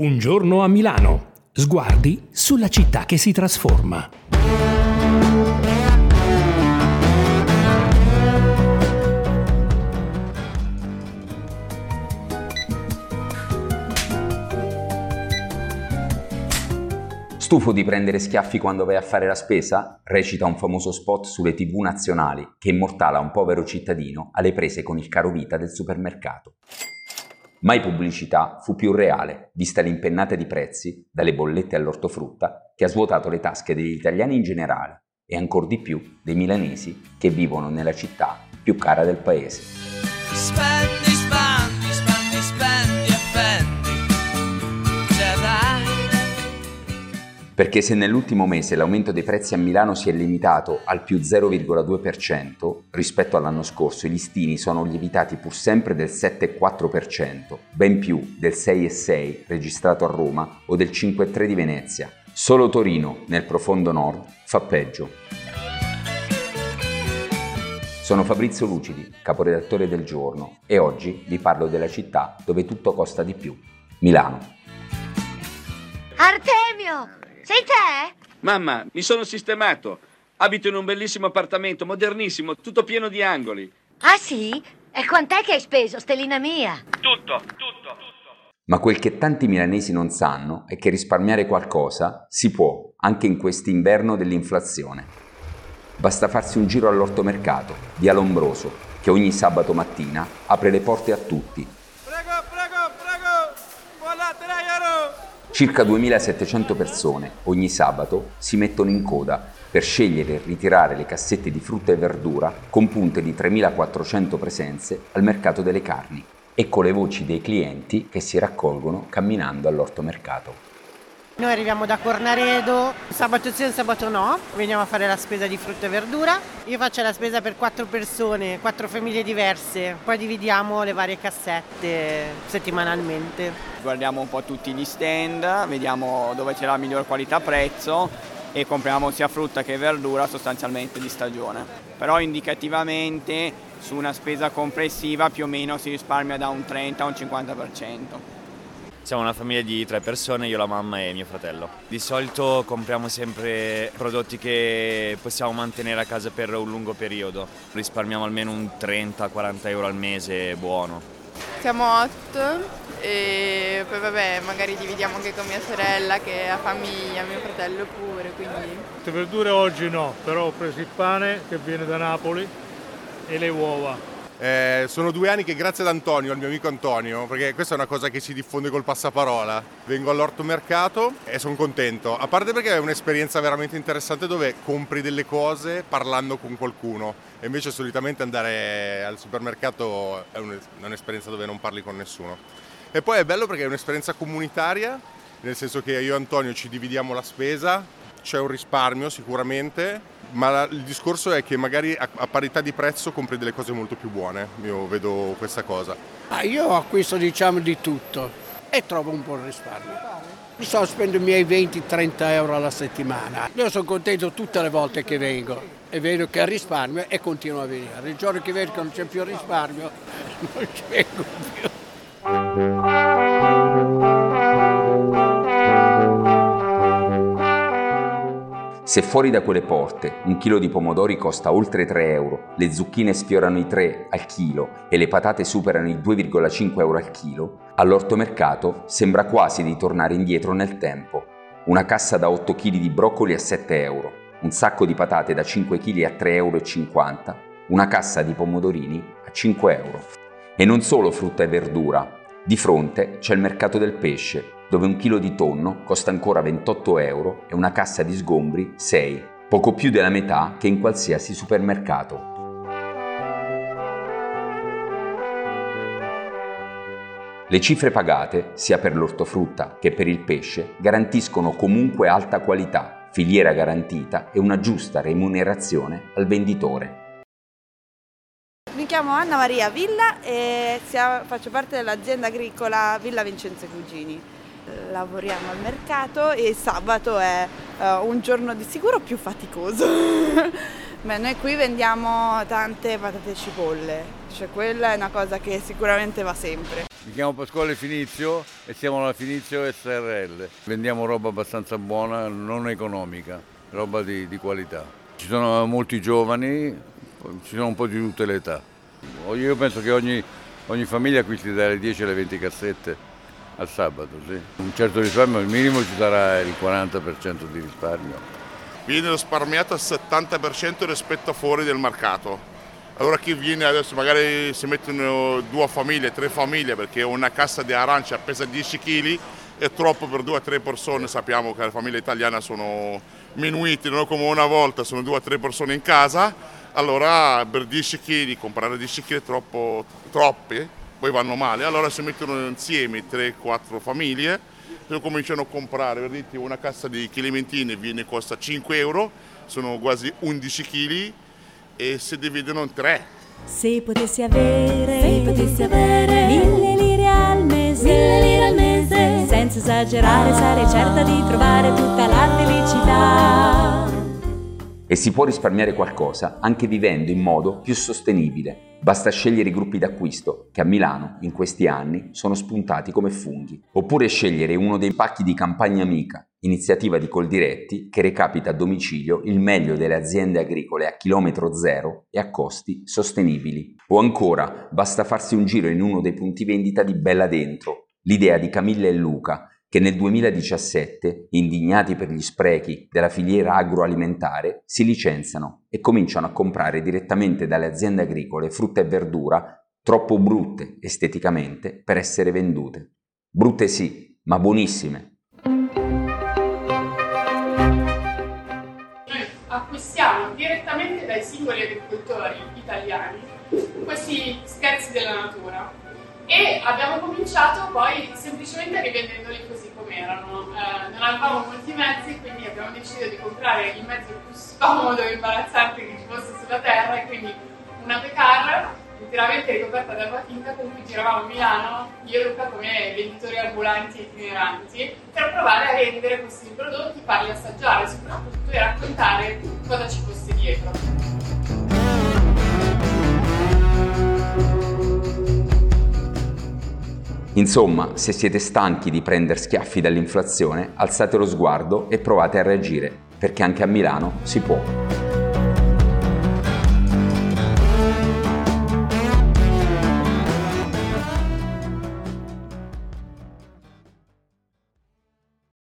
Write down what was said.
Un giorno a Milano. Sguardi sulla città che si trasforma. Stufo di prendere schiaffi quando vai a fare la spesa? Recita un famoso spot sulle tv nazionali che immortala un povero cittadino alle prese con il caro vita del supermercato. Mai pubblicità fu più reale, vista l'impennata di prezzi, dalle bollette all'ortofrutta, che ha svuotato le tasche degli italiani in generale e ancor di più dei milanesi che vivono nella città più cara del paese. Perché se nell'ultimo mese l'aumento dei prezzi a Milano si è limitato al più 0,2% rispetto all'anno scorso, i listini sono lievitati pur sempre del 7,4%, ben più del 6,6% registrato a Roma o del 5,3% di Venezia. Solo Torino, nel profondo nord, fa peggio. Sono Fabrizio Lucidi, caporedattore del giorno, e oggi vi parlo della città dove tutto costa di più, Milano. Artemio! Sei te? Mamma, mi sono sistemato. Abito in un bellissimo appartamento, modernissimo, tutto pieno di angoli. Ah sì? E quant'è che hai speso, stellina mia? Tutto, tutto, tutto. Ma quel che tanti milanesi non sanno è che risparmiare qualcosa si può, anche in quest'inverno dell'inflazione. Basta farsi un giro all'ortomercato, via Lombroso, che ogni sabato mattina apre le porte a tutti Circa 2700 persone ogni sabato si mettono in coda per scegliere e ritirare le cassette di frutta e verdura con punte di 3400 presenze al mercato delle carni. Ecco le voci dei clienti che si raccolgono camminando all'ortomercato. Noi arriviamo da Cornaredo, sabato sì e sabato no, veniamo a fare la spesa di frutta e verdura. Io faccio la spesa per quattro persone, quattro famiglie diverse, poi dividiamo le varie cassette settimanalmente. Guardiamo un po' tutti gli stand, vediamo dove c'è la miglior qualità prezzo e compriamo sia frutta che verdura sostanzialmente di stagione. Però indicativamente su una spesa complessiva più o meno si risparmia da un 30 a un 50%. Siamo una famiglia di tre persone, io, la mamma e mio fratello. Di solito compriamo sempre prodotti che possiamo mantenere a casa per un lungo periodo. Risparmiamo almeno un 30-40 euro al mese buono. Siamo otto e poi vabbè magari dividiamo anche con mia sorella che ha famiglia, mio fratello pure, quindi... Le verdure oggi no, però ho preso il pane che viene da Napoli e le uova. Eh, sono due anni che grazie ad Antonio, al mio amico Antonio, perché questa è una cosa che si diffonde col passaparola, vengo all'ortomercato e sono contento, a parte perché è un'esperienza veramente interessante dove compri delle cose parlando con qualcuno. E invece solitamente andare al supermercato è un'esperienza dove non parli con nessuno. E poi è bello perché è un'esperienza comunitaria, nel senso che io e Antonio ci dividiamo la spesa, c'è un risparmio sicuramente ma il discorso è che magari a, parità di prezzo compri delle cose molto più buone, io vedo questa cosa. Ah, io acquisto diciamo di tutto e trovo un buon risparmio. So, spendo i miei 20-30 euro alla settimana. Io sono contento tutte le volte che vengo e vedo che risparmio e continuo a venire. Il giorno che vedo che non c'è più risparmio non ci vengo più. Se fuori da quelle porte un chilo di pomodori costa oltre 3 euro, le zucchine sfiorano i 3 al chilo e le patate superano i 2,5 euro al chilo, all'ortomercato sembra quasi di tornare indietro nel tempo. Una cassa da 8 kg di broccoli a 7 euro, un sacco di patate da 5 kg a 3,50 euro, una cassa di pomodorini a 5 euro. E non solo frutta e verdura, di fronte c'è il mercato del pesce, dove un chilo di tonno costa ancora 28 euro e una cassa di sgombri 6, poco più della metà che in qualsiasi supermercato. Le cifre pagate, sia per l'ortofrutta che per il pesce, garantiscono comunque alta qualità, filiera garantita e una giusta remunerazione al venditore. Mi chiamo Anna Maria Villa e faccio parte dell'azienda agricola Villa Vincenzo Cugini lavoriamo al mercato e sabato è uh, un giorno di sicuro più faticoso. Beh, noi qui vendiamo tante patate e cipolle, cioè quella è una cosa che sicuramente va sempre. Mi chiamo Pasquale Finizio e siamo alla Finizio SRL. Vendiamo roba abbastanza buona, non economica, roba di, di qualità. Ci sono molti giovani, ci sono un po' di tutte le età. Io penso che ogni, ogni famiglia acquisti dalle 10 alle 20 cassette al sabato, sì. Un certo risparmio, al minimo ci sarà il 40% di risparmio. Viene risparmiato al 70% rispetto a fuori del mercato. Allora chi viene adesso magari si mettono due famiglie, tre famiglie perché una cassa di arancia pesa 10 kg è troppo per due o tre persone, sappiamo che le famiglie italiane sono minuite, non come una volta, sono due o tre persone in casa, allora per 10 kg comprare 10 kg è troppo, troppi, poi vanno male, allora si mettono insieme 3-4 famiglie e cominciano a comprare, vedete una cassa di clementine viene, costa 5 euro, sono quasi 11 kg e si dividono in tre. Se potessi avere, se potessi avere mille lire al mese, mille lire al mese, senza esagerare sarei certa di trovare tutta la felicità. E si può risparmiare qualcosa anche vivendo in modo più sostenibile. Basta scegliere i gruppi d'acquisto, che a Milano in questi anni sono spuntati come funghi. Oppure scegliere uno dei pacchi di campagna amica, iniziativa di Coldiretti che recapita a domicilio il meglio delle aziende agricole a chilometro zero e a costi sostenibili. O ancora, basta farsi un giro in uno dei punti vendita di Bella Dentro, l'idea di Camilla e Luca, che nel 2017, indignati per gli sprechi della filiera agroalimentare, si licenziano e cominciano a comprare direttamente dalle aziende agricole frutta e verdura troppo brutte esteticamente per essere vendute. Brutte sì, ma buonissime. Acquistiamo direttamente dai singoli agricoltori italiani questi scherzi della natura e abbiamo cominciato poi semplicemente rivendendoli così com'erano. Eh, non avevamo molti mezzi, quindi abbiamo deciso di comprare il mezzo più scomodo e imbarazzante che ci fosse sulla terra e quindi una pecar interamente ricoperta d'erba tinta con cui giravamo a Milano, io e Luca come venditori ambulanti e itineranti, per provare a rendere questi prodotti, farli assaggiare soprattutto e raccontare cosa ci fosse dietro. Insomma, se siete stanchi di prendere schiaffi dall'inflazione, alzate lo sguardo e provate a reagire, perché anche a Milano si può.